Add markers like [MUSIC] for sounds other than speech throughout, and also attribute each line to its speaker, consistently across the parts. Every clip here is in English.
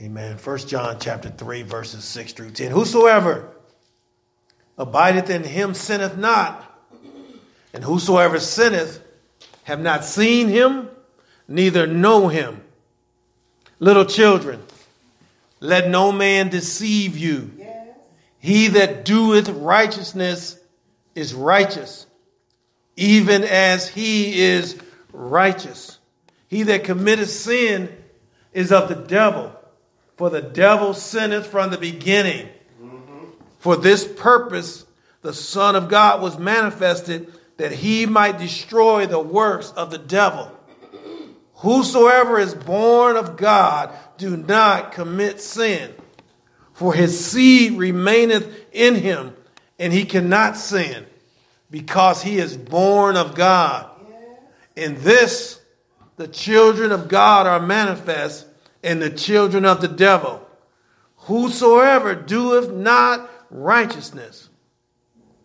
Speaker 1: Amen. First John chapter 3, verses 6 through 10. Whosoever abideth in him sinneth not, and whosoever sinneth have not seen him, neither know him. Little children, let no man deceive you. He that doeth righteousness is righteous, even as he is righteous. He that committeth sin is of the devil, for the devil sinneth from the beginning. For this purpose the Son of God was manifested that he might destroy the works of the devil. Whosoever is born of God do not commit sin, for his seed remaineth in him, and he cannot sin, because he is born of God. In this the children of God are manifest, and the children of the devil. Whosoever doeth not righteousness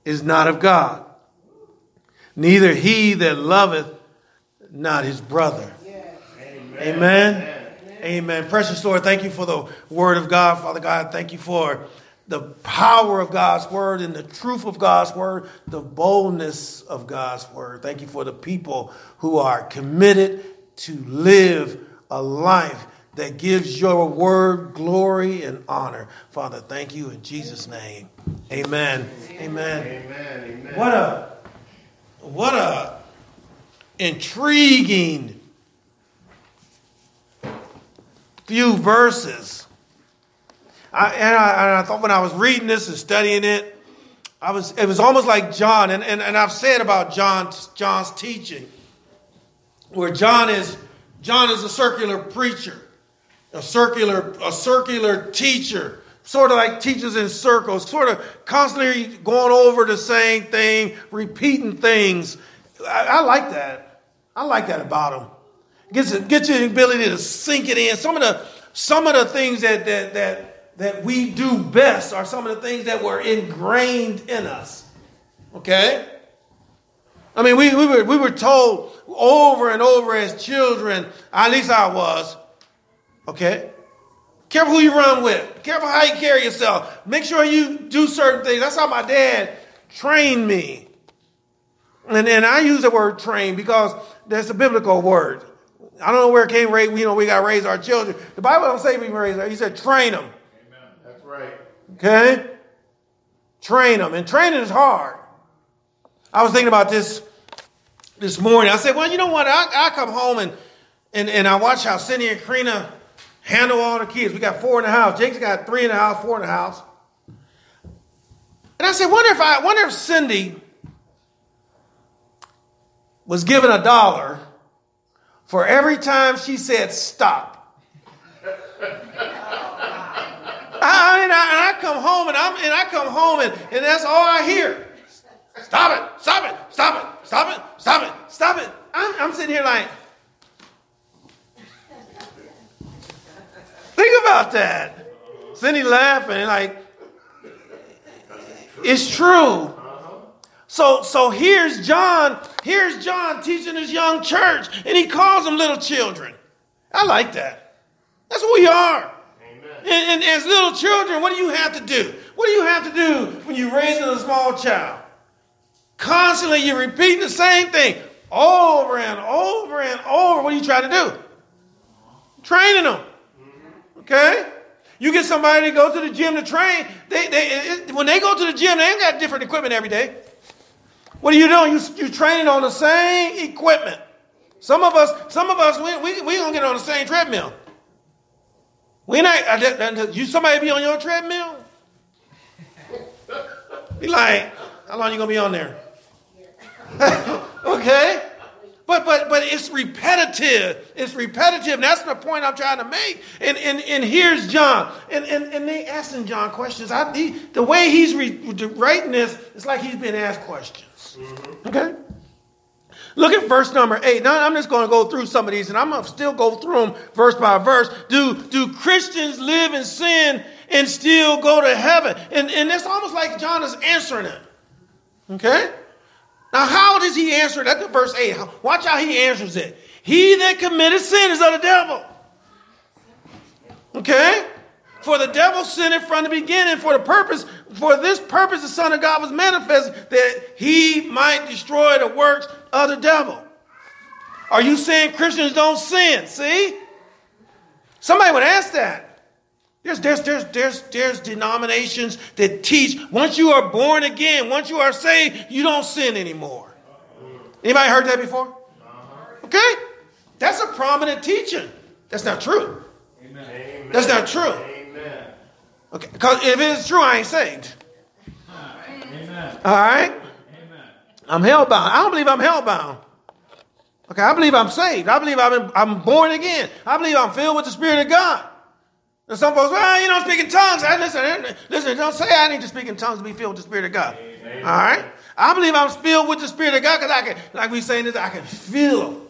Speaker 1: is not of God, neither he that loveth not his brother. Amen. Amen. Amen. Precious Lord, thank you for the word of God, Father God. Thank you for the power of God's word and the truth of God's word, the boldness of God's word. Thank you for the people who are committed to live a life that gives your word glory and honor. Father, thank you in Jesus' name. Amen. Amen. Amen. Amen. What a what a intriguing few verses. I, and, I, and I thought when I was reading this and studying it, I was it was almost like John, and, and, and I've said about John's John's teaching, where John is John is a circular preacher, a circular a circular teacher, sort of like teachers in circles, sort of constantly going over the same thing, repeating things. I, I like that. I like that about him. Gets gets you the ability to sink it in. Some of the some of the things that that that that we do best are some of the things that were ingrained in us. Okay? I mean, we, we, were, we were told over and over as children, at least I was, okay? Careful who you run with. Careful how you carry yourself. Make sure you do certain things. That's how my dad trained me. And, and I use the word train because that's a biblical word. I don't know where it came from. You know, we got to raise our children. The Bible don't say we raise them. He said train them.
Speaker 2: That's right.
Speaker 1: Okay? Train them. And training is hard. I was thinking about this this morning. I said, well, you know what? I, I come home and, and, and I watch how Cindy and Karina handle all the kids. We got four in the house. Jake's got three in the house, four in the house. And I said, wonder if I wonder if Cindy was given a dollar for every time she said stop. I, and, I, and I come home and, I'm, and I come home and, and that's all I hear. Stop it, stop it, stop it, stop it, stop it, stop it. I'm, I'm sitting here like, think about that. Cindy laughing like, it's true. So, so here's John, here's John teaching his young church, and he calls them little children. I like that. That's what we are. And, and, as little children, what do you have to do? What do you have to do when you're raising a small child? Constantly, you're repeating the same thing over and over and over. What are you trying to do? Training them. Okay? You get somebody to go to the gym to train. They, they, it, when they go to the gym, they ain't got different equipment every day. What are you doing? You, you're training on the same equipment. Some of us, some of us, we, we, we gonna get on the same treadmill. We not, you somebody be on your treadmill? Be like, how long you gonna be on there? [LAUGHS] okay? But but but it's repetitive. It's repetitive. And that's the point I'm trying to make. And and, and here's John. And, and and they asking John questions. I, he, the way he's re, writing this, it's like he's been asked questions. Mm-hmm. Okay? Look at verse number eight. Now I'm just going to go through some of these and I'm going to still go through them verse by verse. Do, do Christians live in sin and still go to heaven? And, and it's almost like John is answering it. Okay? Now, how does he answer it? That's verse 8. Watch how he answers it. He that committed sin is of the devil. Okay? For the devil it from the beginning for the purpose, for this purpose the Son of God was manifested that he might destroy the works of the devil. Are you saying Christians don't sin? See? Somebody would ask that. There's, there's, there's, there's, there's denominations that teach once you are born again, once you are saved, you don't sin anymore. Anybody heard that before? Okay? That's a prominent teaching. That's not true. Amen. That's not true. Amen. Okay, because if it's true, I ain't saved. Amen. All right? Amen. I'm hellbound. I don't believe I'm hellbound. Okay, I believe I'm saved. I believe I'm, I'm born again. I believe I'm filled with the Spirit of God. And some folks, well, you don't speak in tongues. I, listen, listen, don't say I need to speak in tongues to be filled with the Spirit of God. Amen. All right? I believe I'm filled with the Spirit of God because I can, like we saying this, I can feel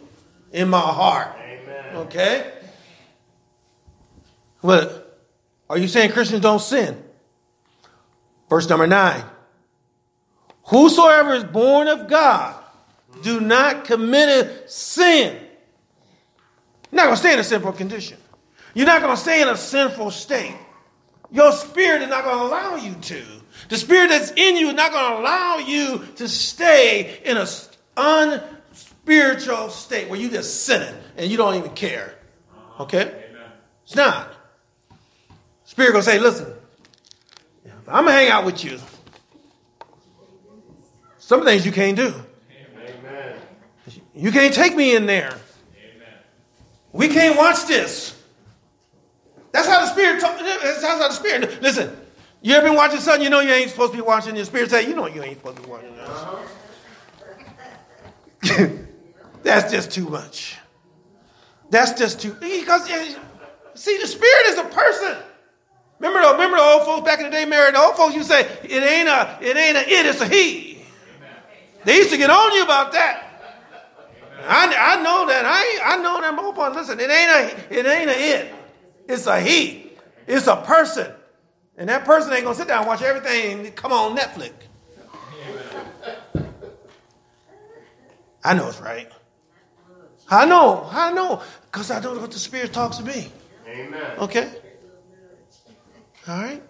Speaker 1: in my heart. Amen. Okay? Well, are you saying Christians don't sin? Verse number nine. Whosoever is born of God do not commit a sin. You're not going to stay in a sinful condition. You're not going to stay in a sinful state. Your spirit is not going to allow you to. The spirit that's in you is not going to allow you to stay in a unspiritual state where you just sinning and you don't even care. Okay? It's not. Spirit gonna say, listen, I'm gonna hang out with you. Some things you can't do. Amen. You can't take me in there. Amen. We can't watch this. That's how the spirit. Talk, that's how the spirit. Listen, you ever been watching something you know you ain't supposed to be watching? Your spirit say, you know you ain't supposed to be watching that. [LAUGHS] that's just too much. That's just too because eh, see the spirit is a person. Remember the, remember the old folks back in the day, married the old folks You say, it ain't a it ain't a it, it's a he. They used to get on you about that. I, I know that. I I know that. Listen, it ain't a it ain't a it. It's a he. It's a person. And that person ain't gonna sit down and watch everything come on Netflix. I know it's right. I know, I know, because I know what the Spirit talks to me. Amen. Okay? All right?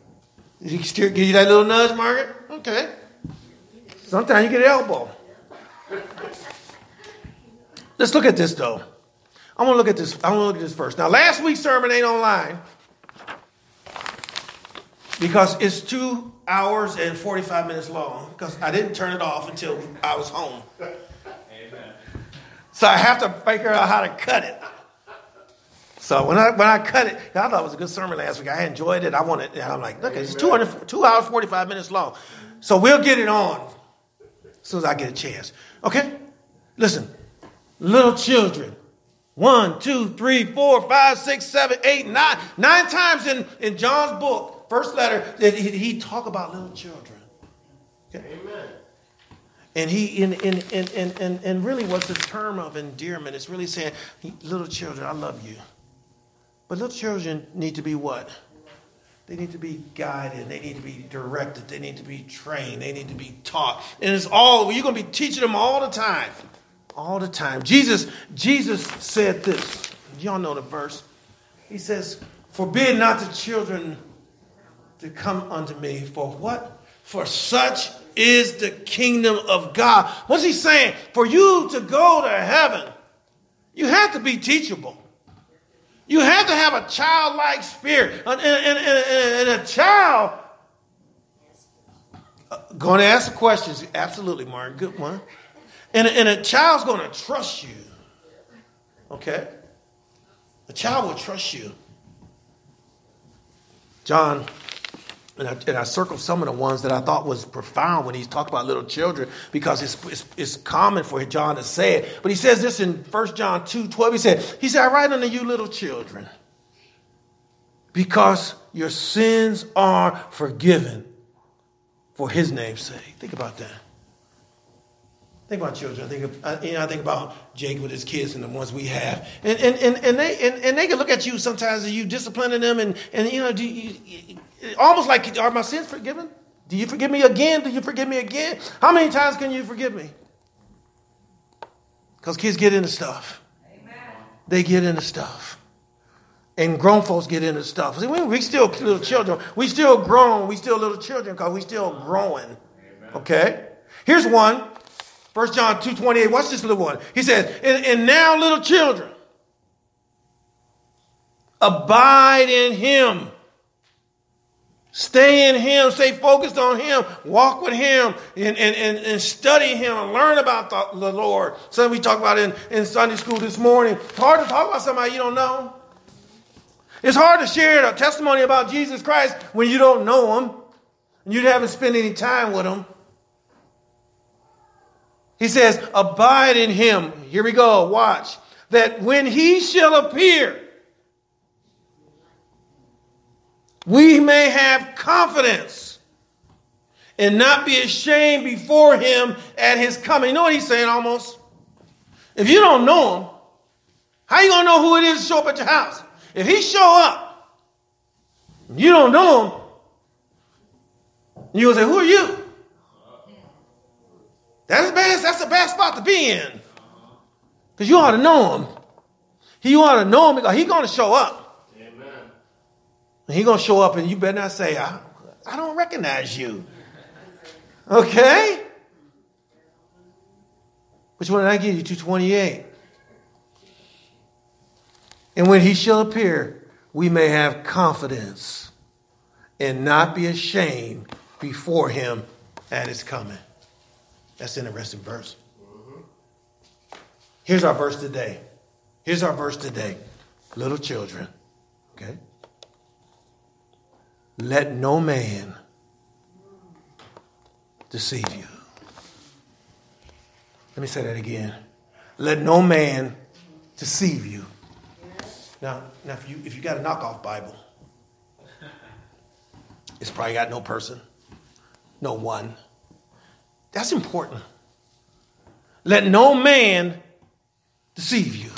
Speaker 1: You still give you that little nudge, Margaret? Okay. Sometimes you get an elbow. Let's look at this though. I want to look at this. I want to look at this first. Now, last week's sermon ain't online because it's two hours and 45 minutes long because I didn't turn it off until I was home. Amen. So I have to figure out how to cut it. So when I when I cut it, I thought it was a good sermon last week. I enjoyed it. I wanted. And I'm like, look, it's 200, two hours, 45 minutes long. So we'll get it on as soon as I get a chance. Okay? Listen, little children. One, two, three, four, five, six, seven, eight, nine. Nine times in, in John's book, first letter, that he, he talk about little children. Okay? Amen. And he and, and, and, and, and really what's the term of endearment? It's really saying, little children, I love you. But little children need to be what? They need to be guided. They need to be directed. They need to be trained. They need to be taught. And it's all, you're going to be teaching them all the time. All the time. Jesus, Jesus said this. Y'all know the verse. He says, Forbid not the children to come unto me. For what? For such is the kingdom of God. What's he saying? For you to go to heaven, you have to be teachable. You have to have a childlike spirit. And, and, and, and a child uh, going to ask questions. Absolutely, Martin. Good one. And, and a child's going to trust you. Okay? A child will trust you. John and I, and I, circled some of the ones that I thought was profound when he talked about little children because it's, it's, it's, common for John to say it. But he says this in 1 John 2 12. He said, he said, I write unto you little children because your sins are forgiven for his name's sake. Think about that. Think about children. Think of, uh, you know, I think about Jake with his kids and the ones we have, and and, and, and they and, and they can look at you sometimes, and you disciplining them, and and you know, do you, almost like, are my sins forgiven? Do you forgive me again? Do you forgive me again? How many times can you forgive me? Because kids get into stuff. Amen. They get into stuff. and grown folks get into stuff. See, we, we still little children. We still grown. We still little children because we still growing. Okay? Here's one. 1 John 2 28. Watch this little one. He says, and, and now, little children, abide in him. Stay in him, stay focused on him, walk with him, and, and, and, and study him and learn about the, the Lord. Something we talked about in, in Sunday school this morning. It's hard to talk about somebody you don't know. It's hard to share a testimony about Jesus Christ when you don't know him and you haven't spent any time with him. He says, Abide in him. Here we go. Watch. That when he shall appear, we may have confidence and not be ashamed before him at his coming. You know what he's saying almost? If you don't know him, how you gonna know who it is to show up at your house? If he show up, you don't know him, you gonna say, Who are you? That's bad, that's a bad spot to be in. Because you ought to know him. He ought to know him because he's gonna show up. Amen. He's gonna show up and you better not say, I, I don't recognize you. Okay? Which one did I give you? 228. And when he shall appear, we may have confidence and not be ashamed before him at his coming. That's an interesting verse. Here's our verse today. Here's our verse today. Little children, okay? Let no man deceive you. Let me say that again. Let no man deceive you. Now, now if you if you got a knockoff Bible, it's probably got no person, no one. That's important. Let no man deceive you.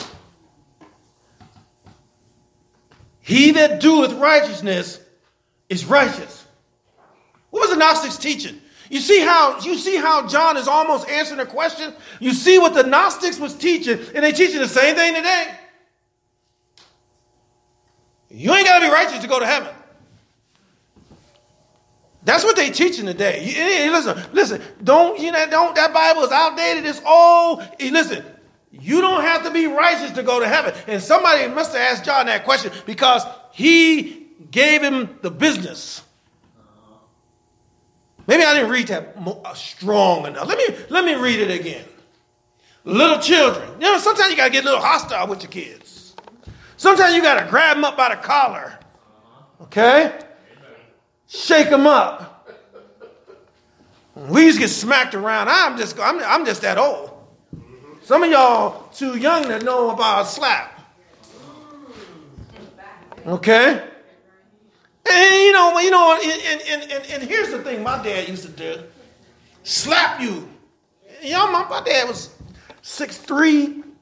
Speaker 1: He that doeth righteousness is righteous. What was the Gnostics teaching? You see how you see how John is almost answering a question? You see what the Gnostics was teaching, and they teaching the same thing today. You ain't got to be righteous to go to heaven. That's what they teaching today. You, listen, listen. Don't you know? Don't that Bible is outdated. It's old. Listen, you don't have to be righteous to go to heaven. And somebody must have asked John that question because he gave him the business. Maybe I didn't read that uh, strong enough. Let me let me read it again. Little children. You know, sometimes you gotta get a little hostile with your kids. Sometimes you got to grab them up by the collar. Okay? Shake them up. We used to get smacked around. I'm just, I'm, I'm just that old. Some of y'all too young to know about a slap. Okay? And you know, you know, and, and, and, and here's the thing my dad used to do. Slap you. Know, my, my dad was 6'3",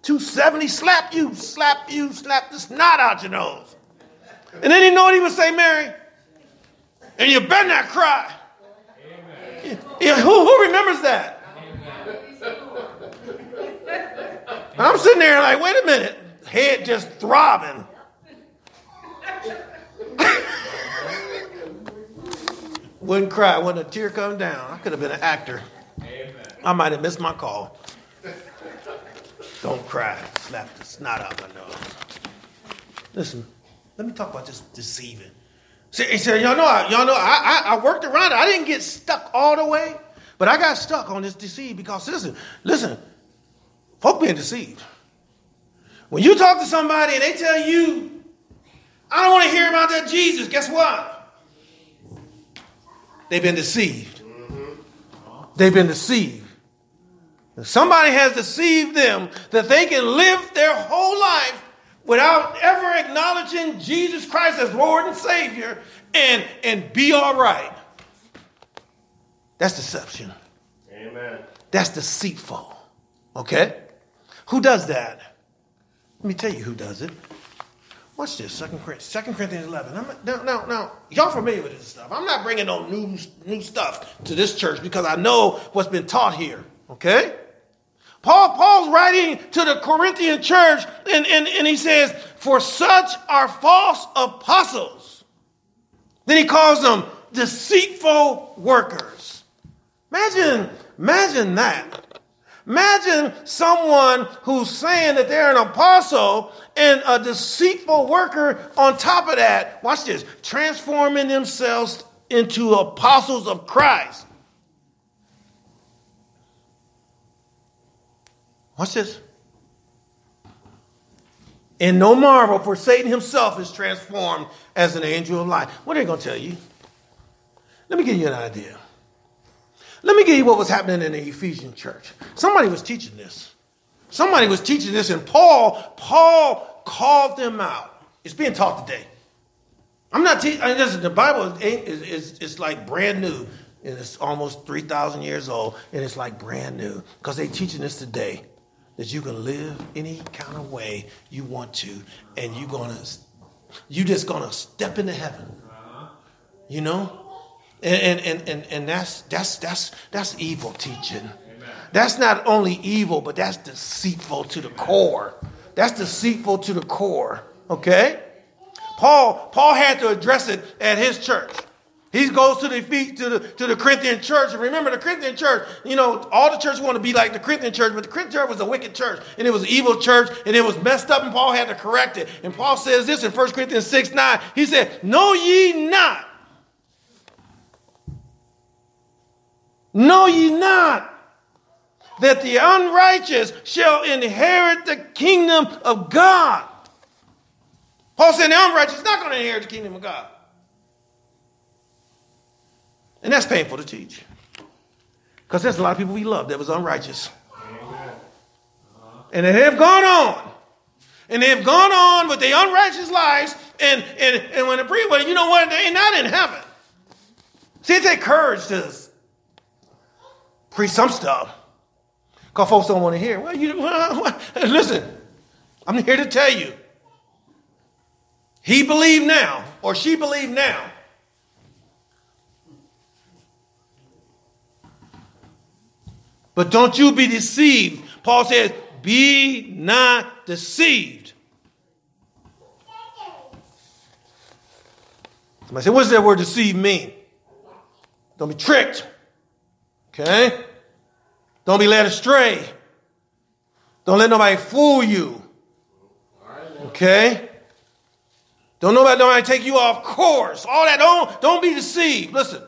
Speaker 1: 270, slap you, slap you, slap the snot out your nose. And then you know what he would say, Mary? And you better not cry. Yeah, who, who remembers that? I'm sitting there like, wait a minute, head just throbbing. [LAUGHS] Wouldn't cry, wouldn't a tear come down. I could have been an actor. I might have missed my call. Don't cry. Slap the snot out my nose. Listen, let me talk about this deceiving. See, he said, y'all know, y'all know, I, I, I worked around it. I didn't get stuck all the way, but I got stuck on this deceive because listen, listen, folk being deceived. When you talk to somebody and they tell you, I don't want to hear about that Jesus, guess what? They've been deceived. Mm-hmm. They've been deceived. Somebody has deceived them that they can live their whole life without ever acknowledging Jesus Christ as Lord and Savior and, and be all right. That's deception. Amen. That's deceitful. Okay? Who does that? Let me tell you who does it. Watch this, Second Corinthians, 2 Corinthians 11. I'm, now, now, now, y'all familiar with this stuff. I'm not bringing no new, new stuff to this church because I know what's been taught here. Okay? Paul, Paul's writing to the Corinthian church, and, and, and he says, For such are false apostles. Then he calls them deceitful workers. Imagine, imagine that. Imagine someone who's saying that they're an apostle and a deceitful worker on top of that. Watch this transforming themselves into apostles of Christ. Watch this. And no marvel, for Satan himself is transformed as an angel of light. What are they going to tell you? Let me give you an idea. Let me give you what was happening in the Ephesian church. Somebody was teaching this. Somebody was teaching this, and Paul, Paul called them out. It's being taught today. I'm not teaching. Mean, the Bible is, is, is like brand new, and it's almost three thousand years old, and it's like brand new because they're teaching this today that you can live any kind of way you want to, and you're gonna, you just gonna step into heaven. You know, and, and, and, and that's, that's, that's, that's evil teaching. That's not only evil, but that's deceitful to the core. That's deceitful to the core. Okay? Paul, Paul had to address it at his church. He goes to the feet to the to the Corinthian church. And remember, the Corinthian church, you know, all the churches want to be like the Corinthian church, but the Corinthian church was a wicked church, and it was an evil church, and it was messed up, and Paul had to correct it. And Paul says this in 1 Corinthians 6 9. He said, Know ye not Know ye not that the unrighteous shall inherit the kingdom of God? Paul said the unrighteous is not going to inherit the kingdom of God. And that's painful to teach. Because there's a lot of people we love that was unrighteous. Uh-huh. And they have gone on. And they have gone on with their unrighteous lives. And, and, and when the priest, well, you know what? They ain't not in heaven. See, it takes courage to preach some stuff. Because folks don't want to hear. Well, you [LAUGHS] well, listen, I'm here to tell you. He believed now, or she believed now. But don't you be deceived. Paul says, be not deceived. Somebody say, what does that word deceive mean? Don't be tricked. Okay? Don't be led astray. Don't let nobody fool you. Okay? Don't nobody, nobody take you off course. All that. Don't, don't be deceived. Listen.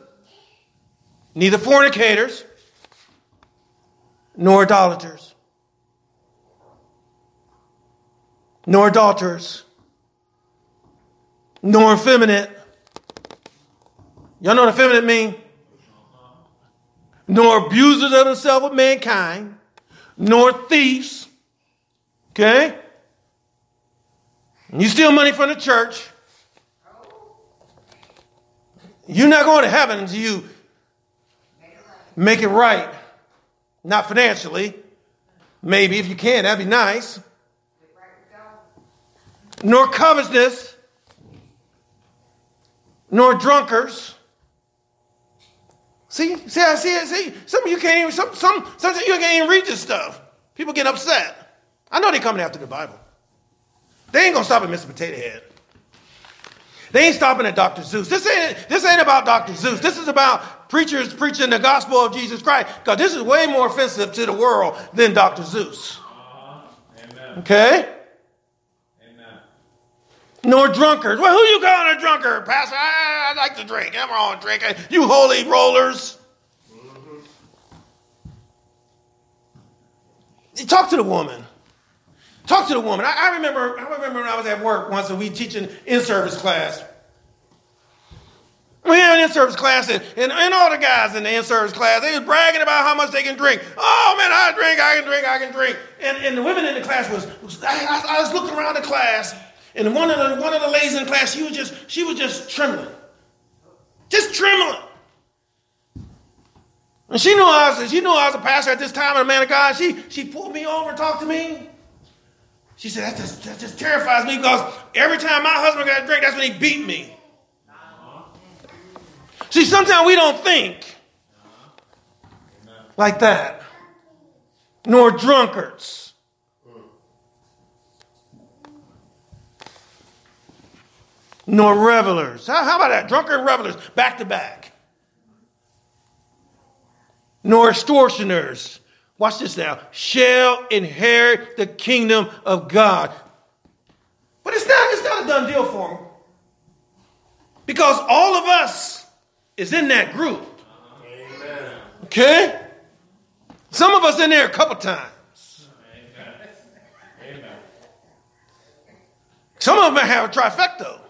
Speaker 1: Neither fornicators, nor idolaters, nor adulterers, nor effeminate. Y'all know what effeminate mean? nor abusers of themselves of mankind, nor thieves. Okay? You steal money from the church. You're not going to heaven until you make it right. Not financially. Maybe if you can, that'd be nice. Nor covetousness, nor drunkards See, see, I see it. See, some of you can't even. Some, some, sometimes you can't even read this stuff. People get upset. I know they're coming after the Bible. They ain't gonna stop at Mr. Potato Head. They ain't stopping at Dr. Seuss. This ain't this ain't about Dr. Seuss. This is about preachers preaching the gospel of Jesus Christ. Because this is way more offensive to the world than Dr. Seuss. Uh-huh. Okay? Amen. Nor drunkards. Well, who you calling a drunkard, Pastor? I, I like to drink. I'm wrong drinking. You holy rollers. Mm-hmm. Talk to the woman. Talk to the woman. I, I, remember. I remember when I was at work once, and we teaching in-service class. We had an in-service class, and, and, and, all the guys in the in-service class, they was bragging about how much they can drink. Oh man, I drink, I can drink, I can drink. And, and the women in the class was, was I, I, was looking around the class, and one of the one of the ladies in the class, she was just she was just trembling, just trembling. And she knew I was she knew I was a pastor at this time and a man of God. She she pulled me over and talked to me. She said that just that just terrifies me because every time my husband got a drink, that's when he beat me. See, sometimes we don't think like that. nor drunkards. Nor revelers. How, how about that? Drunkard revelers, back to back. Nor extortioners. Watch this now. Shall inherit the kingdom of God. But it's not, it's not a done deal for them. Because all of us is in that group. Amen. Okay? Some of us in there a couple times. Some of them have a trifecta.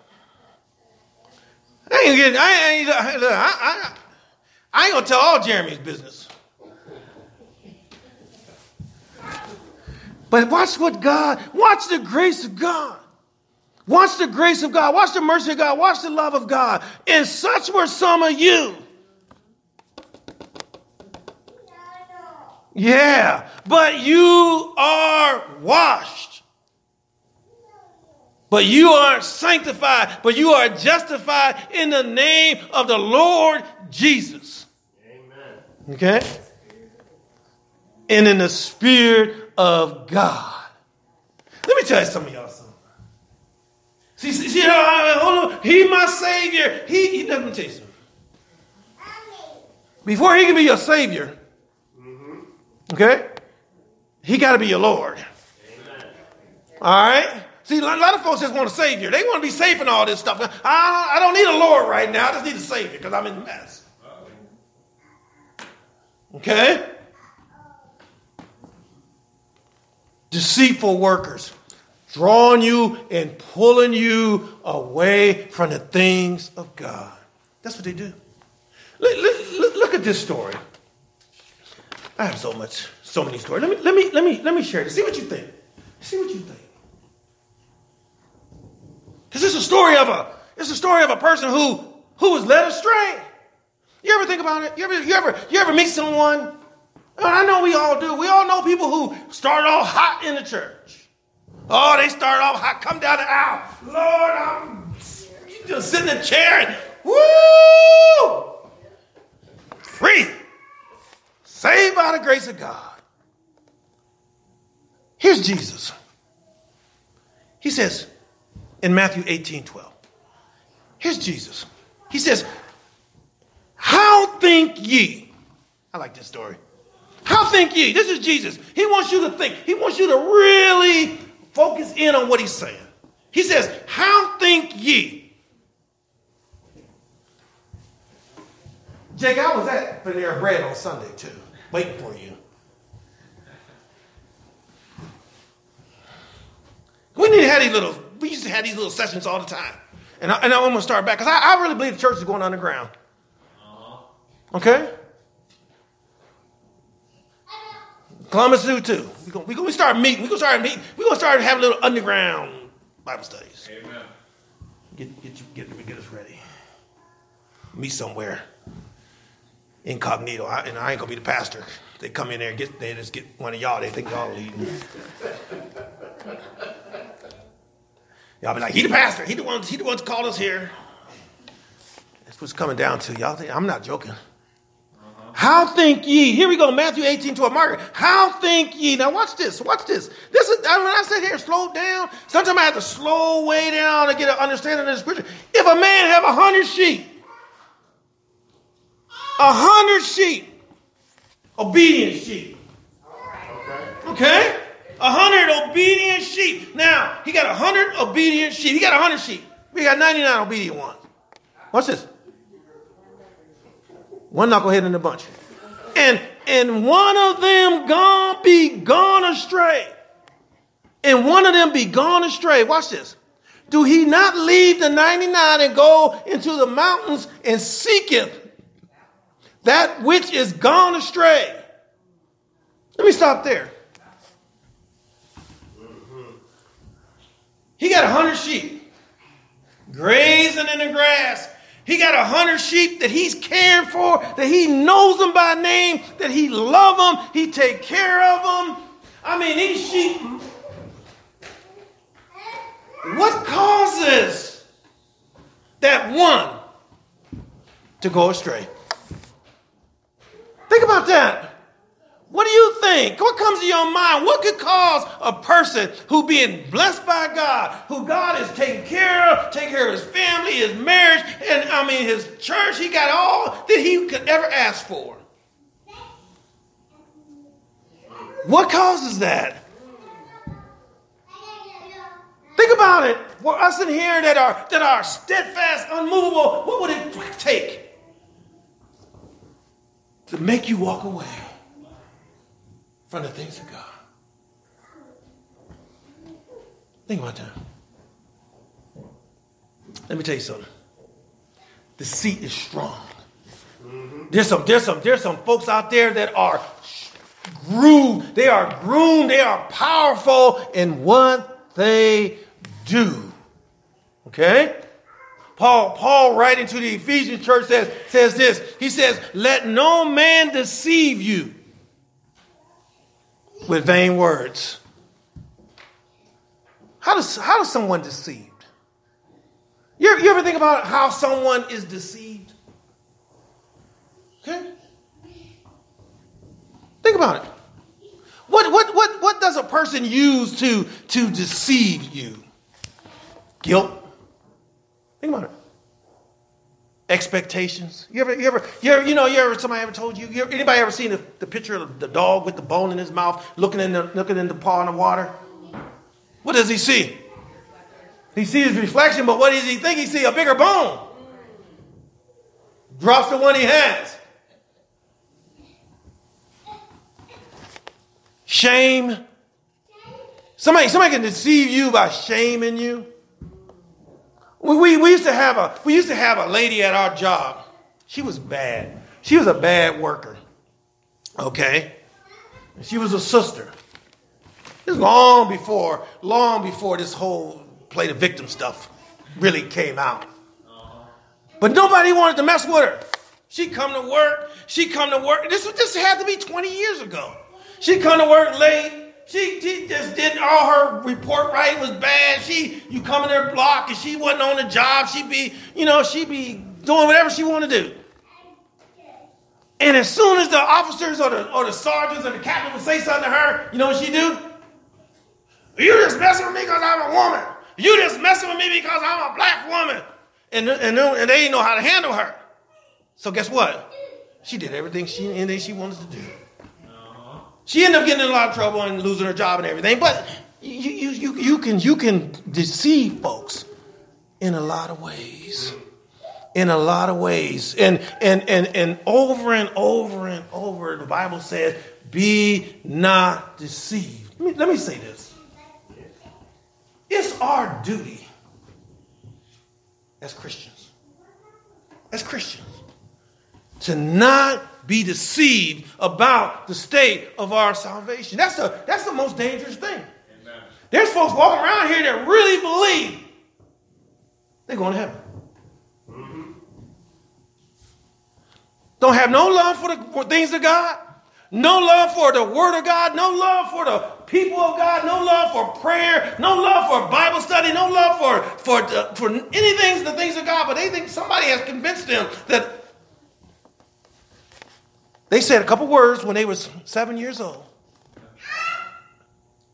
Speaker 1: I ain't, getting, I, ain't, I, I, I ain't gonna tell all Jeremy's business. But watch what God, watch the grace of God. Watch the grace of God. Watch the mercy of God. Watch the love of God. And such were some of you. Yeah, but you are washed. But you are sanctified, but you are justified in the name of the Lord Jesus. Amen. Okay? And in the Spirit of God. Let me tell you some of y'all something. See, see, see hold on. He my Savior. He, he me tell you something. Before he can be your Savior, mm-hmm. Okay? He got to be your Lord. Amen. All right? See, a lot of folks just want a Savior. They want to be safe in all this stuff. I, I don't need a Lord right now. I just need a Savior because I'm in the mess. Okay? Deceitful workers drawing you and pulling you away from the things of God. That's what they do. Look, look, look at this story. I have so much, so many stories. Let me, let me, let me, let me share this. See what you think. See what you think. Because it's a story of a, it's a story of a person who, who was led astray. You ever think about it? You ever, you ever, you ever meet someone? I know we all do. We all know people who start off hot in the church. Oh, they start off hot, come down the aisle. Lord, I'm you just sit in the chair and woo! Free. Saved by the grace of God. Here's Jesus. He says in Matthew 18 12, here's Jesus. He says, How think ye? I like this story. How think ye? This is Jesus. He wants you to think. He wants you to really focus in on what he's saying. He says, How think ye? Jake, I was at Panera Bread on Sunday too waiting for you. We need to have these little, we used to have these little sessions all the time. And, I, and I'm going to start back because I, I, really believe the church is going underground. Uh-huh. Okay? Columbus do too. We're going we gonna start meeting. We're to start meeting. We're going to start having little underground Bible studies. Amen. Get, get, you, get, get us ready. Meet somewhere incognito. I, and I ain't gonna be the pastor. They come in there and get they just get one of y'all. They think y'all leading. y'all be like, he the pastor. He the one. He the ones called us here. That's what's coming down to. Y'all think I'm not joking. How think ye? Here we go, Matthew 18 to a marker. How think ye? Now watch this, watch this. This is, when I sit here slow down, sometimes I have to slow way down to get an understanding of the scripture. If a man have a hundred sheep a hundred sheep, obedient sheep. Okay? A hundred obedient sheep. Now, he got a hundred obedient sheep. He got a hundred sheep. We got 99 obedient ones. What's this? One knucklehead in the bunch. And and one of them gone be gone astray. And one of them be gone astray. Watch this. Do he not leave the 99 and go into the mountains and seeketh that which is gone astray. Let me stop there. He got a hundred sheep grazing in the grass. He got a hundred sheep that he's caring for, that he knows them by name, that he love them, he take care of them. I mean, these sheep. What causes that one to go astray? Think about that. What do you think? What comes to your mind? What could cause a person who being blessed by God, who God is taking care of, taking care of his family, his marriage, and I mean his church, he got all that he could ever ask for. What causes that? Think about it. For us in here that are that are steadfast, unmovable, what would it take to make you walk away? From the things of God. Think about that. Let me tell you something. Deceit is strong. Mm-hmm. There's some, there's some, there's some folks out there that are groomed, they are groomed, they are powerful in what they do. Okay? Paul, Paul writing to the Ephesian church says, says this. He says, Let no man deceive you with vain words. How does, how does someone deceived? You ever, you ever think about how someone is deceived? Okay? Think about it. What, what, what, what does a person use to, to deceive you? Guilt. Think about it expectations. You ever, you ever, you ever, you know, you ever, somebody ever told you, you ever, anybody ever seen the, the picture of the dog with the bone in his mouth, looking in the, looking in the paw in the water? What does he see? He sees his reflection, but what does he think? He see a bigger bone. Drops the one he has. Shame. Somebody, somebody can deceive you by shaming you. We, we, used to have a we used to have a lady at our job. She was bad. She was a bad worker. Okay? She was a sister. This long before, long before this whole play the victim stuff really came out. But nobody wanted to mess with her. She come to work. She come to work. This this had to be 20 years ago. She come to work late. She, she just did all her report right was bad. She you come in her block and she wasn't on the job. She'd be, you know, she'd be doing whatever she wanted to do. And as soon as the officers or the or the sergeants or the captain would say something to her, you know what she do? You just messing with me because I'm a woman. You just messing with me because I'm a black woman. And, and, and they didn't know how to handle her. So guess what? She did everything she anything she wanted to do. She ended up getting in a lot of trouble and losing her job and everything. But you, you, you, you, can, you can deceive folks in a lot of ways. In a lot of ways. And, and, and, and over and over and over, the Bible says, be not deceived. Let me, let me say this. It's our duty as Christians, as Christians, to not be deceived about the state of our salvation. That's the, that's the most dangerous thing. Amen. There's folks walking around here that really believe they're going to heaven. Mm-hmm. Don't have no love for the for things of God, no love for the Word of God, no love for the people of God, no love for prayer, no love for Bible study, no love for for for anything the things of God. But they think somebody has convinced them that they said a couple words when they was seven years old.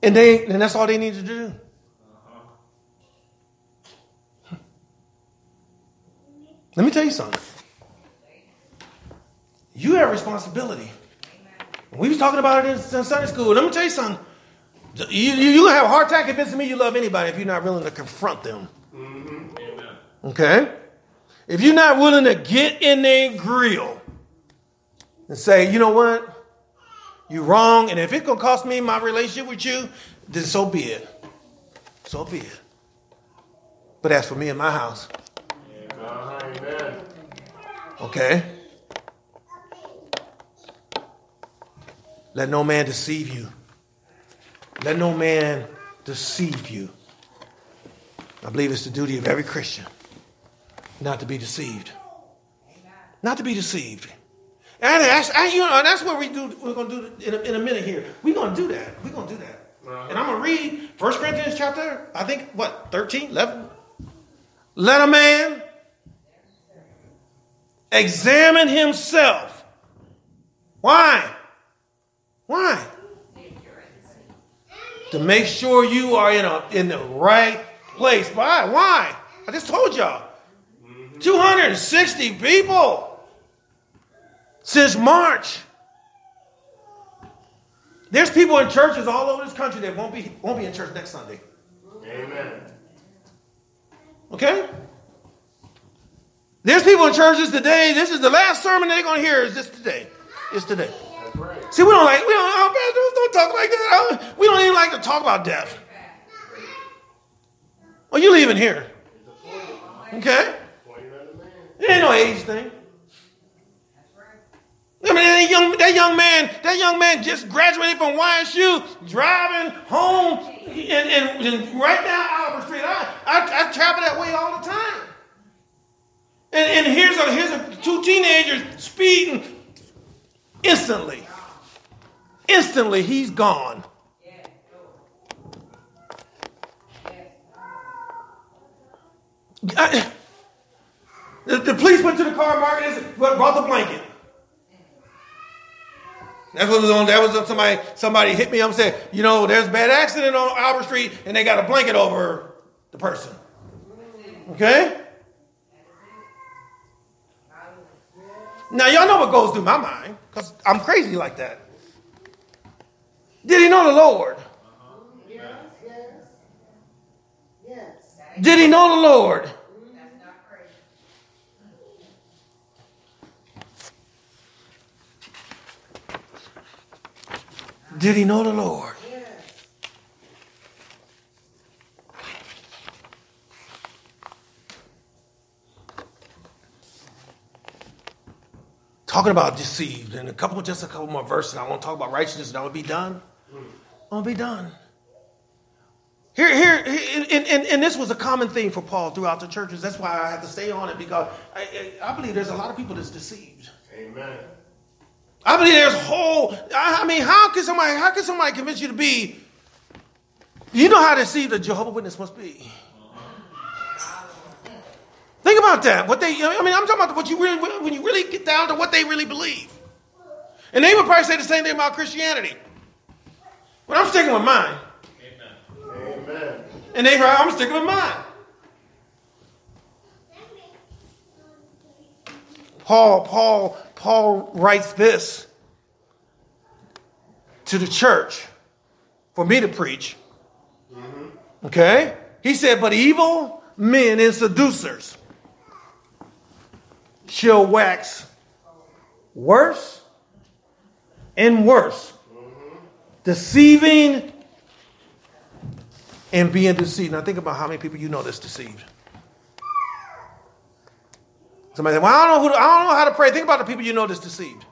Speaker 1: And they and that's all they needed to do. Let me tell you something. You have responsibility. We was talking about it in, Sunday school. Let me tell you something. You, you, you have a hard time convincing me you love anybody if you're not willing to confront them. Mm-hmm. Okay? If you're not willing to get in their grill and say, you know what? You're wrong. And if it's to cost me my relationship with you, then so be it. So be it. But as for me and my house, Amen. okay? Let no man deceive you. Let no man deceive you. I believe it's the duty of every Christian not to be deceived. Not to be deceived. And that's, you know, that's what we do. We're going to do in a, in a minute here. We're going to do that. We're going to do that. Uh-huh. And I'm going to read 1 Corinthians chapter, I think, what, 13, 11? Let a man examine himself. Why? Why? To make sure you are in, a, in the right place. Why? Why? I just told y'all. 260 people since March. There's people in churches all over this country that won't be, won't be in church next Sunday. Amen. Okay? There's people in churches today. This is the last sermon they're going to hear. Is this today? It's today. Right. See, we don't like we don't, oh, don't, don't talk like that. Oh, we don't even like to talk about death. Well, you leaving here? Okay. It ain't no age thing. I mean, that young, that young man, that young man just graduated from YSU, driving home, and, and, and right down Albert Street. I, I, I travel that way all the time. And, and here's a, here's a, two teenagers speeding instantly. Instantly, he's gone. I, the, the, police went to the car market and brought the blanket. That's what was on. That was somebody. Somebody hit me up and said, "You know, there's a bad accident on Albert Street, and they got a blanket over the person." Okay. Now y'all know what goes through my mind because I'm crazy like that. Did he know the Lord? Uh-huh. Yes, yes, yes. Did he know the Lord? Did he know the Lord? Talking about deceived, and a couple, just a couple more verses. I want to talk about righteousness, and I will be done. I will be done. Here, here, and, and, and, this was a common thing for Paul throughout the churches. That's why I have to stay on it because I, I believe there's a lot of people that's deceived. Amen. I believe there's whole. I mean, how can somebody? How can somebody convince you to be? You know how deceived a Jehovah Witness must be. Think about that. What they? I mean, I'm talking about what you really when you really get down to what they really believe. And they would probably say the same thing about Christianity. But I'm sticking with mine. Amen. Amen. And they, I'm sticking with mine. Paul, Paul, Paul writes this to the church for me to preach. Mm-hmm. Okay? He said, But evil men and seducers shall wax worse and worse, mm-hmm. deceiving and being deceived. Now, think about how many people you know that's deceived. Somebody said, Well, I don't know who to, I don't know how to pray. Think about the people you know that's deceived.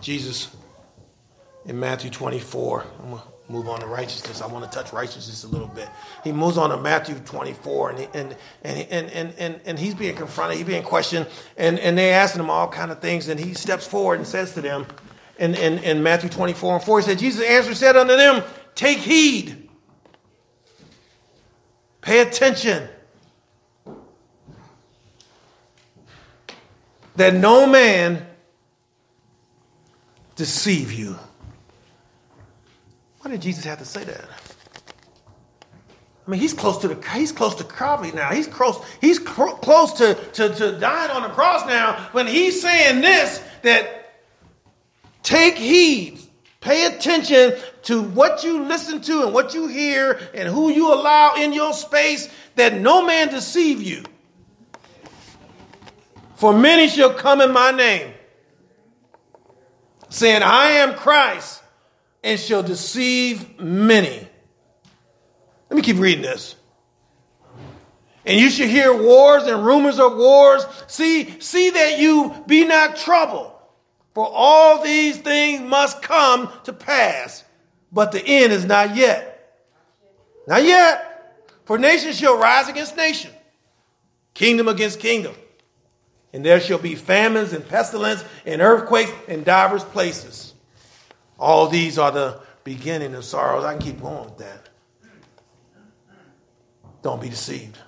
Speaker 1: Jesus in Matthew 24. I'm going to move on to righteousness. I want to touch righteousness a little bit. He moves on to Matthew 24, and he, and, and, and, and, and, and he's being confronted, he's being questioned, and, and they're asking him all kind of things, and he steps forward and says to them in, in, in Matthew 24 and 4, he said, Jesus answered, said unto them, Take heed. Pay attention. That no man deceive you. Why did Jesus have to say that? I mean, he's close to the he's close to Calvary now. He's close he's close to, to, to dying on the cross now. When he's saying this, that take heed, pay attention to what you listen to and what you hear and who you allow in your space, that no man deceive you. For many shall come in my name, saying, I am Christ, and shall deceive many. Let me keep reading this. And you shall hear wars and rumors of wars. See, see that you be not troubled, for all these things must come to pass but the end is not yet. Not yet. For nation shall rise against nation, kingdom against kingdom. And there shall be famines and pestilence and earthquakes in divers places. All these are the beginning of sorrows. I can keep going with that. Don't be deceived.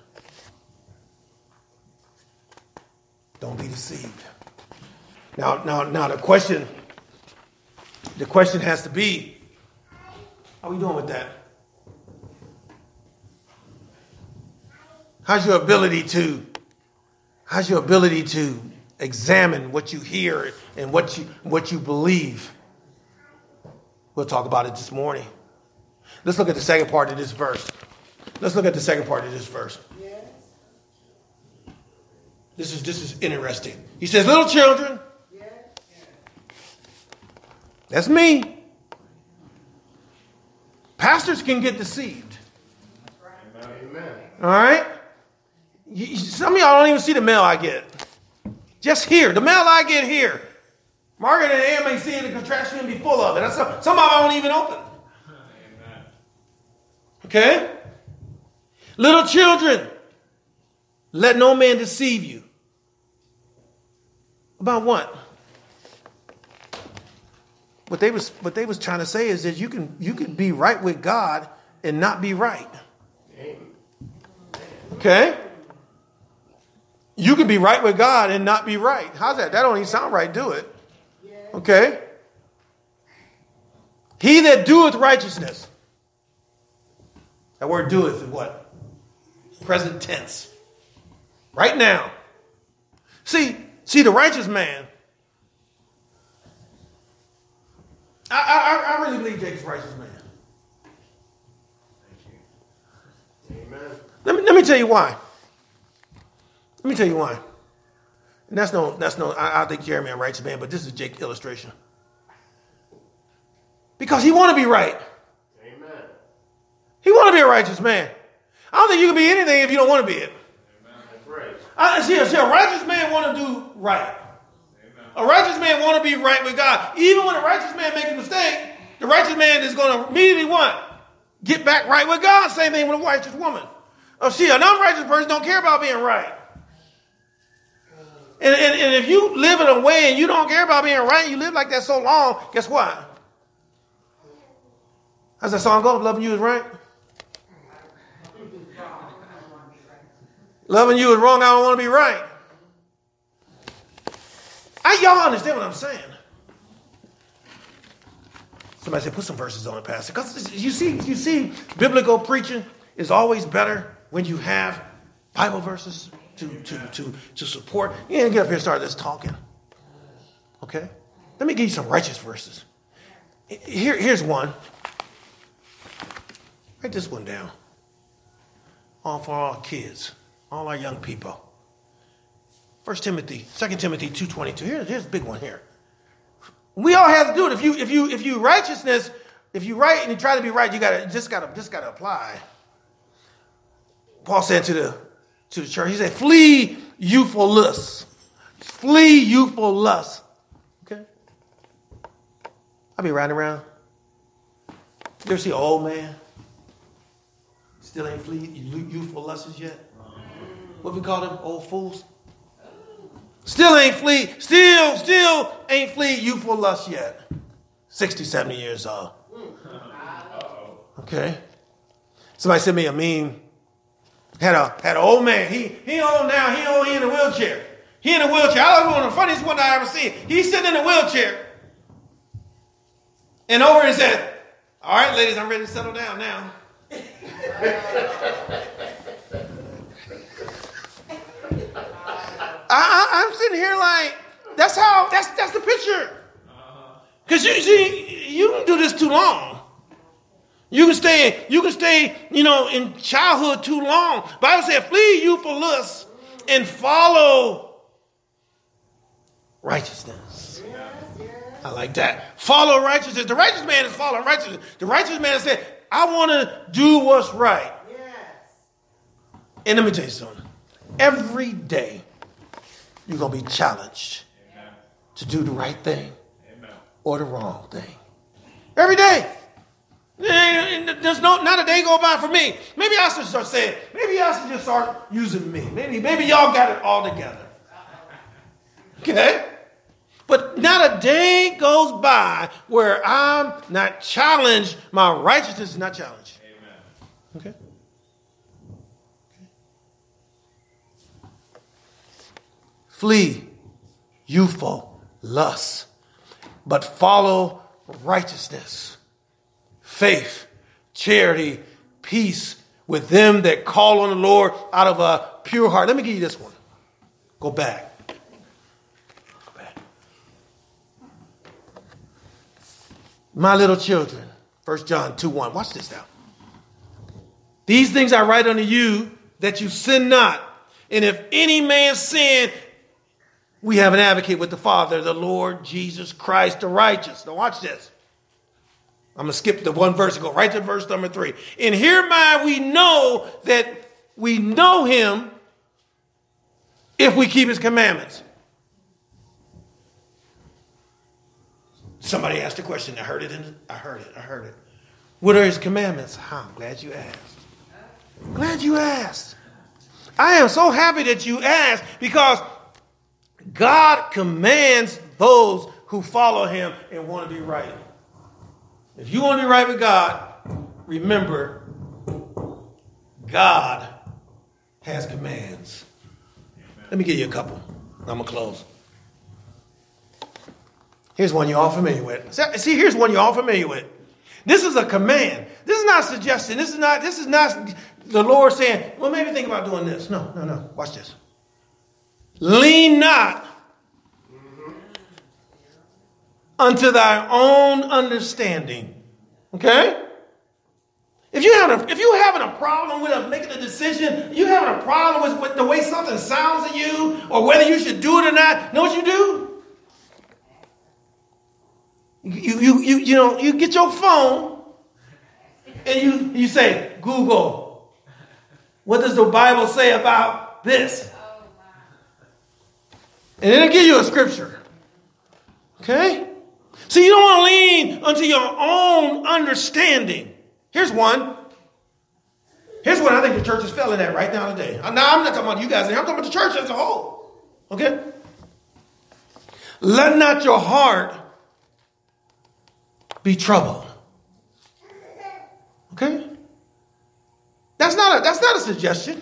Speaker 1: Don't be deceived. Now, now, now the question, the question has to be, how are we doing with that? How's your ability to, how's your ability to examine what you hear and what you what you believe? We'll talk about it this morning. Let's look at the second part of this verse. Let's look at the second part of this verse. This is this is interesting. He says, "Little children." That's me. Pastors can get deceived. Amen. All right. Some of y'all don't even see the mail I get. Just here, the mail I get here. Margaret and Ann may see it because trash can be full of it. Some, some of I won't even open. Okay? Little children, let no man deceive you. About what? What they was what they was trying to say is that you can you can be right with God and not be right. Okay? You can be right with God and not be right. How's that? That don't even sound right, do it? Okay? He that doeth righteousness. That word doeth is what? Present tense. Right now. See, see the righteous man. I, I, I really believe Jake's righteous man. Amen. Let me, let me tell you why. Let me tell you why. And that's no, that's no, I, I think Jeremy a righteous man, but this is Jake illustration. Because he want to be right. Amen. He want to be a righteous man. I don't think you can be anything if you don't want to be it. Amen. That's right. I, see, see, a righteous man want to do right. A righteous man want to be right with God. Even when a righteous man makes a mistake, the righteous man is going to immediately want Get back right with God. Same thing with a righteous woman. Oh, see, an unrighteous person don't care about being right. And, and, and if you live in a way and you don't care about being right, you live like that so long, guess what? How's that song go? Loving you is right. Loving you is wrong. I don't want to be right. I, y'all understand what I'm saying? Somebody said, put some verses on it, Pastor. Because you see, you see, biblical preaching is always better when you have Bible verses to, to, to, to support. You ain't get up here and start this talking. Okay? Let me give you some righteous verses. Here, here's one. Write this one down. All for our kids, all our young people. First Timothy, 2 Timothy 2.22. Here, here's a big one here. We all have to do it. If you if you if you righteousness, if you right and you try to be right, you gotta just gotta just gotta apply. Paul said to the to the church. He said, flee youthful lust. Flee youthful lust. Okay? I'll be riding around. You ever see an old man? Still ain't flee youthful lusts yet? What we call them? Old fools? Still ain't flee, still, still ain't flee youthful lust yet. 60, 70 years old. Okay? Somebody sent me a meme had a had an old man. He he old now. He old. He in a wheelchair. He in a wheelchair. I was one of the funniest one I ever seen. He's sitting in a wheelchair, and over and said, "All right, ladies, I'm ready to settle down now." [LAUGHS] I, am sitting here like that's how that's that's the picture. Because you see, you don't do this too long. You can stay, you can stay, you know, in childhood too long. Bible said, flee you youthful lust and follow righteousness. I like that. Follow righteousness. The righteous man is following righteousness. The righteous man said, I want to do what's right. And let me tell you something. Every day, you're going to be challenged Amen. to do the right thing Amen. or the wrong thing. Every day. There's no not a day go by for me. Maybe I should start saying, maybe I should just start using me. Maybe, maybe y'all got it all together. Okay? But not a day goes by where I'm not challenged, my righteousness is not challenged. Amen. Okay? Flee youthful lust, but follow righteousness, faith, charity, peace with them that call on the Lord out of a pure heart. Let me give you this one. Go back. Go back. My little children, 1 John 2 1. Watch this now. These things I write unto you that you sin not. And if any man sin, we have an advocate with the Father, the Lord Jesus Christ, the righteous. Now, watch this. I'm going to skip the one verse and go right to verse number three. In hereby we know that we know him if we keep his commandments. Somebody asked a question. I heard it. In, I heard it. I heard it. What are his commandments? I'm glad you asked. Glad you asked. I am so happy that you asked because God commands those who follow him and want to be right. If you want to be right with God, remember God has commands. Let me give you a couple. I'm going to close. Here's one you're all familiar with. See, here's one you're all familiar with. This is a command. This is not a suggestion. This is not, this is not the Lord saying, well, maybe think about doing this. No, no, no. Watch this. Lean not unto thy own understanding. Okay? If you have a, if you having a problem with making a decision, you having a problem with, with the way something sounds to you, or whether you should do it or not, know what you do? You, you, you, you know, you get your phone and you, you say, Google, what does the Bible say about this? And it'll give you a scripture. Okay? So you don't want to lean unto your own understanding. Here's one. Here's what I think the church is failing at right now today. Now, I'm not talking about you guys, I'm talking about the church as a whole. Okay? Let not your heart be troubled. Okay? That's not a, that's not a suggestion.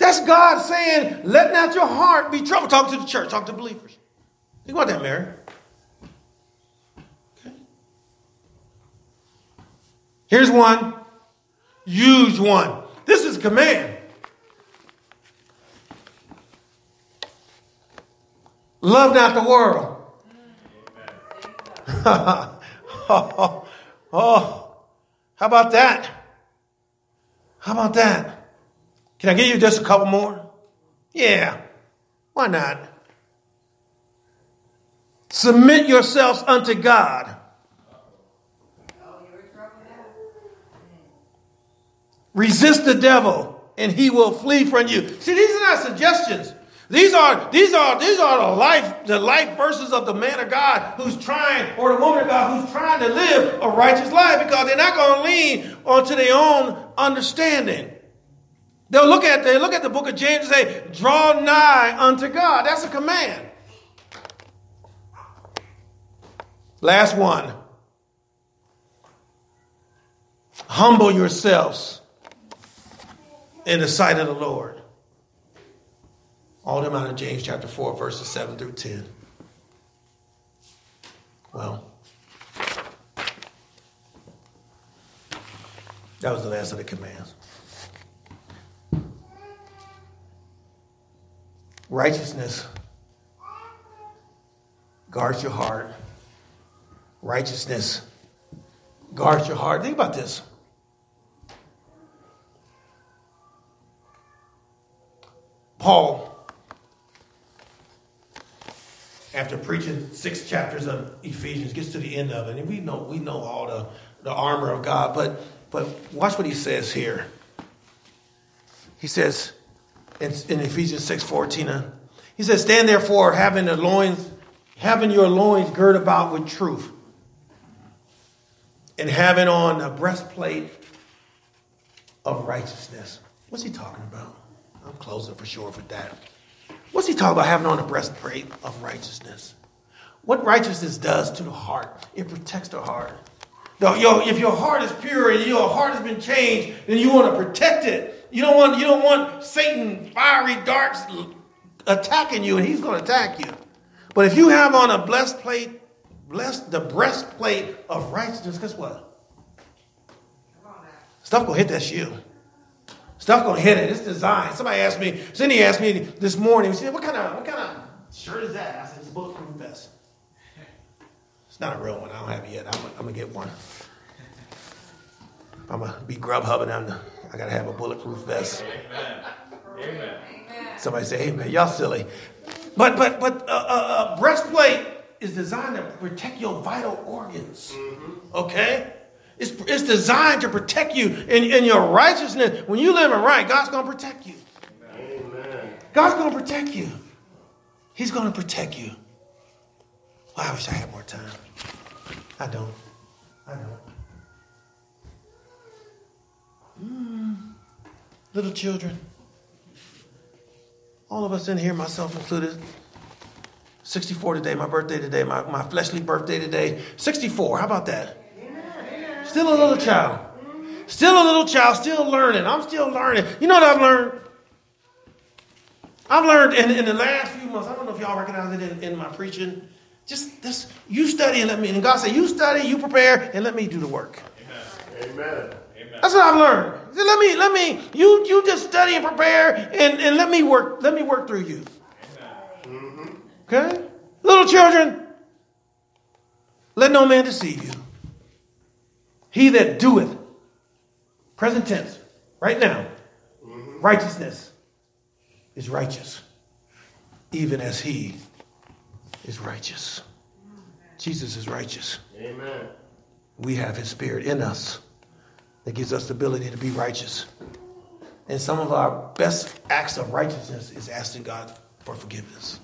Speaker 1: That's God saying, let not your heart be troubled. Talk to the church, talk to believers. Think about that, Mary. Okay. Here's one. Huge one. This is a command. Love not the world. [LAUGHS] oh, oh, how about that? How about that? Can I give you just a couple more? Yeah, why not? Submit yourselves unto God. Resist the devil, and he will flee from you. See, these are not suggestions. These are these are these are the life the life verses of the man of God who's trying or the woman of God who's trying to live a righteous life because they're not going to lean onto their own understanding. They'll look at they look at the book of James and say, "Draw nigh unto God." That's a command. Last one. Humble yourselves in the sight of the Lord. All them out of James chapter 4, verses 7 through 10. Well, that was the last of the commands. Righteousness guards your heart. Righteousness guards your heart. Think about this. Paul after preaching six chapters of Ephesians, gets to the end of it, and we know we know all the, the armor of God, but but watch what he says here. He says in, in Ephesians 6 14, uh, he says, Stand therefore having the loins, having your loins girt about with truth, and having on a breastplate of righteousness. What's he talking about? I'm closing for sure for that. What's he talking about having on a breastplate of righteousness? What righteousness does to the heart, it protects the heart. Yo, if your heart is pure and your heart has been changed, then you want to protect it. You don't want, you don't want Satan fiery darts attacking you and he's going to attack you. But if you have on a blessed plate, blessed the breastplate of righteousness, guess what? Stuff gonna hit that shield. Stuff gonna hit it. It's designed. Somebody asked me, Cindy asked me this morning, she said, what kind of what kind of shirt is that? I said, it's a bulletproof vest. It's not a real one. I don't have it yet. I'm, I'm gonna get one. I'm gonna be Grubhub and I'm, I gotta have a bulletproof vest. Amen. Amen. Somebody say, "Hey man, y'all silly," but but but a uh, uh, uh, breastplate is designed to protect your vital organs. Mm-hmm. Okay. It's, it's designed to protect you in, in your righteousness. When you live in right, God's going to protect you. Amen. God's going to protect you. He's going to protect you. Well, I wish I had more time. I don't. I don't. Little children. All of us in here, myself included. 64 today, my birthday today, my, my fleshly birthday today. 64, how about that? Still a little child. Still a little child, still learning. I'm still learning. You know what I've learned? I've learned in, in the last few months, I don't know if y'all recognize it in, in my preaching. Just this, you study and let me, and God said, you study, you prepare, and let me do the work. Amen. Amen. That's what I've learned. Let me, let me, you, you just study and prepare, and, and let me work, let me work through you. Okay? Little children, let no man deceive you. He that doeth, present tense, right now, mm-hmm. righteousness is righteous, even as he is righteous. Jesus is righteous. Amen. We have his spirit in us that gives us the ability to be righteous. And some of our best acts of righteousness is asking God for forgiveness.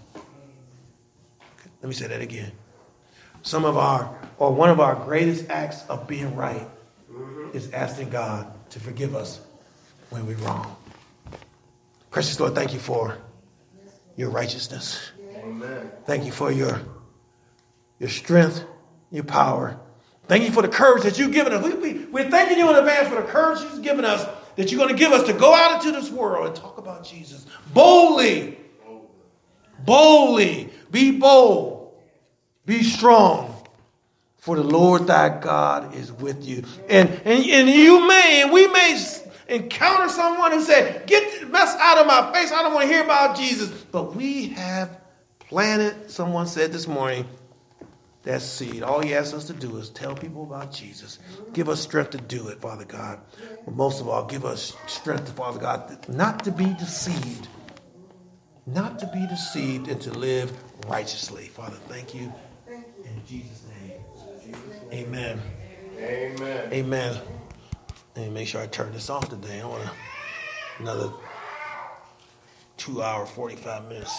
Speaker 1: Let me say that again some of our, or one of our greatest acts of being right is asking God to forgive us when we're wrong. Precious Lord, thank you for your righteousness. Amen. Thank you for your, your strength, your power. Thank you for the courage that you've given us. We, we, we're thanking you in advance for the courage you've given us that you're going to give us to go out into this world and talk about Jesus boldly. Boldly. Be bold be strong, for the Lord thy God is with you. And, and, and you may, and we may encounter someone who said, Get the mess out of my face. I don't want to hear about Jesus. But we have planted, someone said this morning, that seed. All he asks us to do is tell people about Jesus. Give us strength to do it, Father God. But most of all, give us strength, Father God, not to be deceived. Not to be deceived and to live righteously. Father, thank you In Jesus' name. Amen. Amen. Amen. And make sure I turn this off today. I want another two hour, 45 minutes.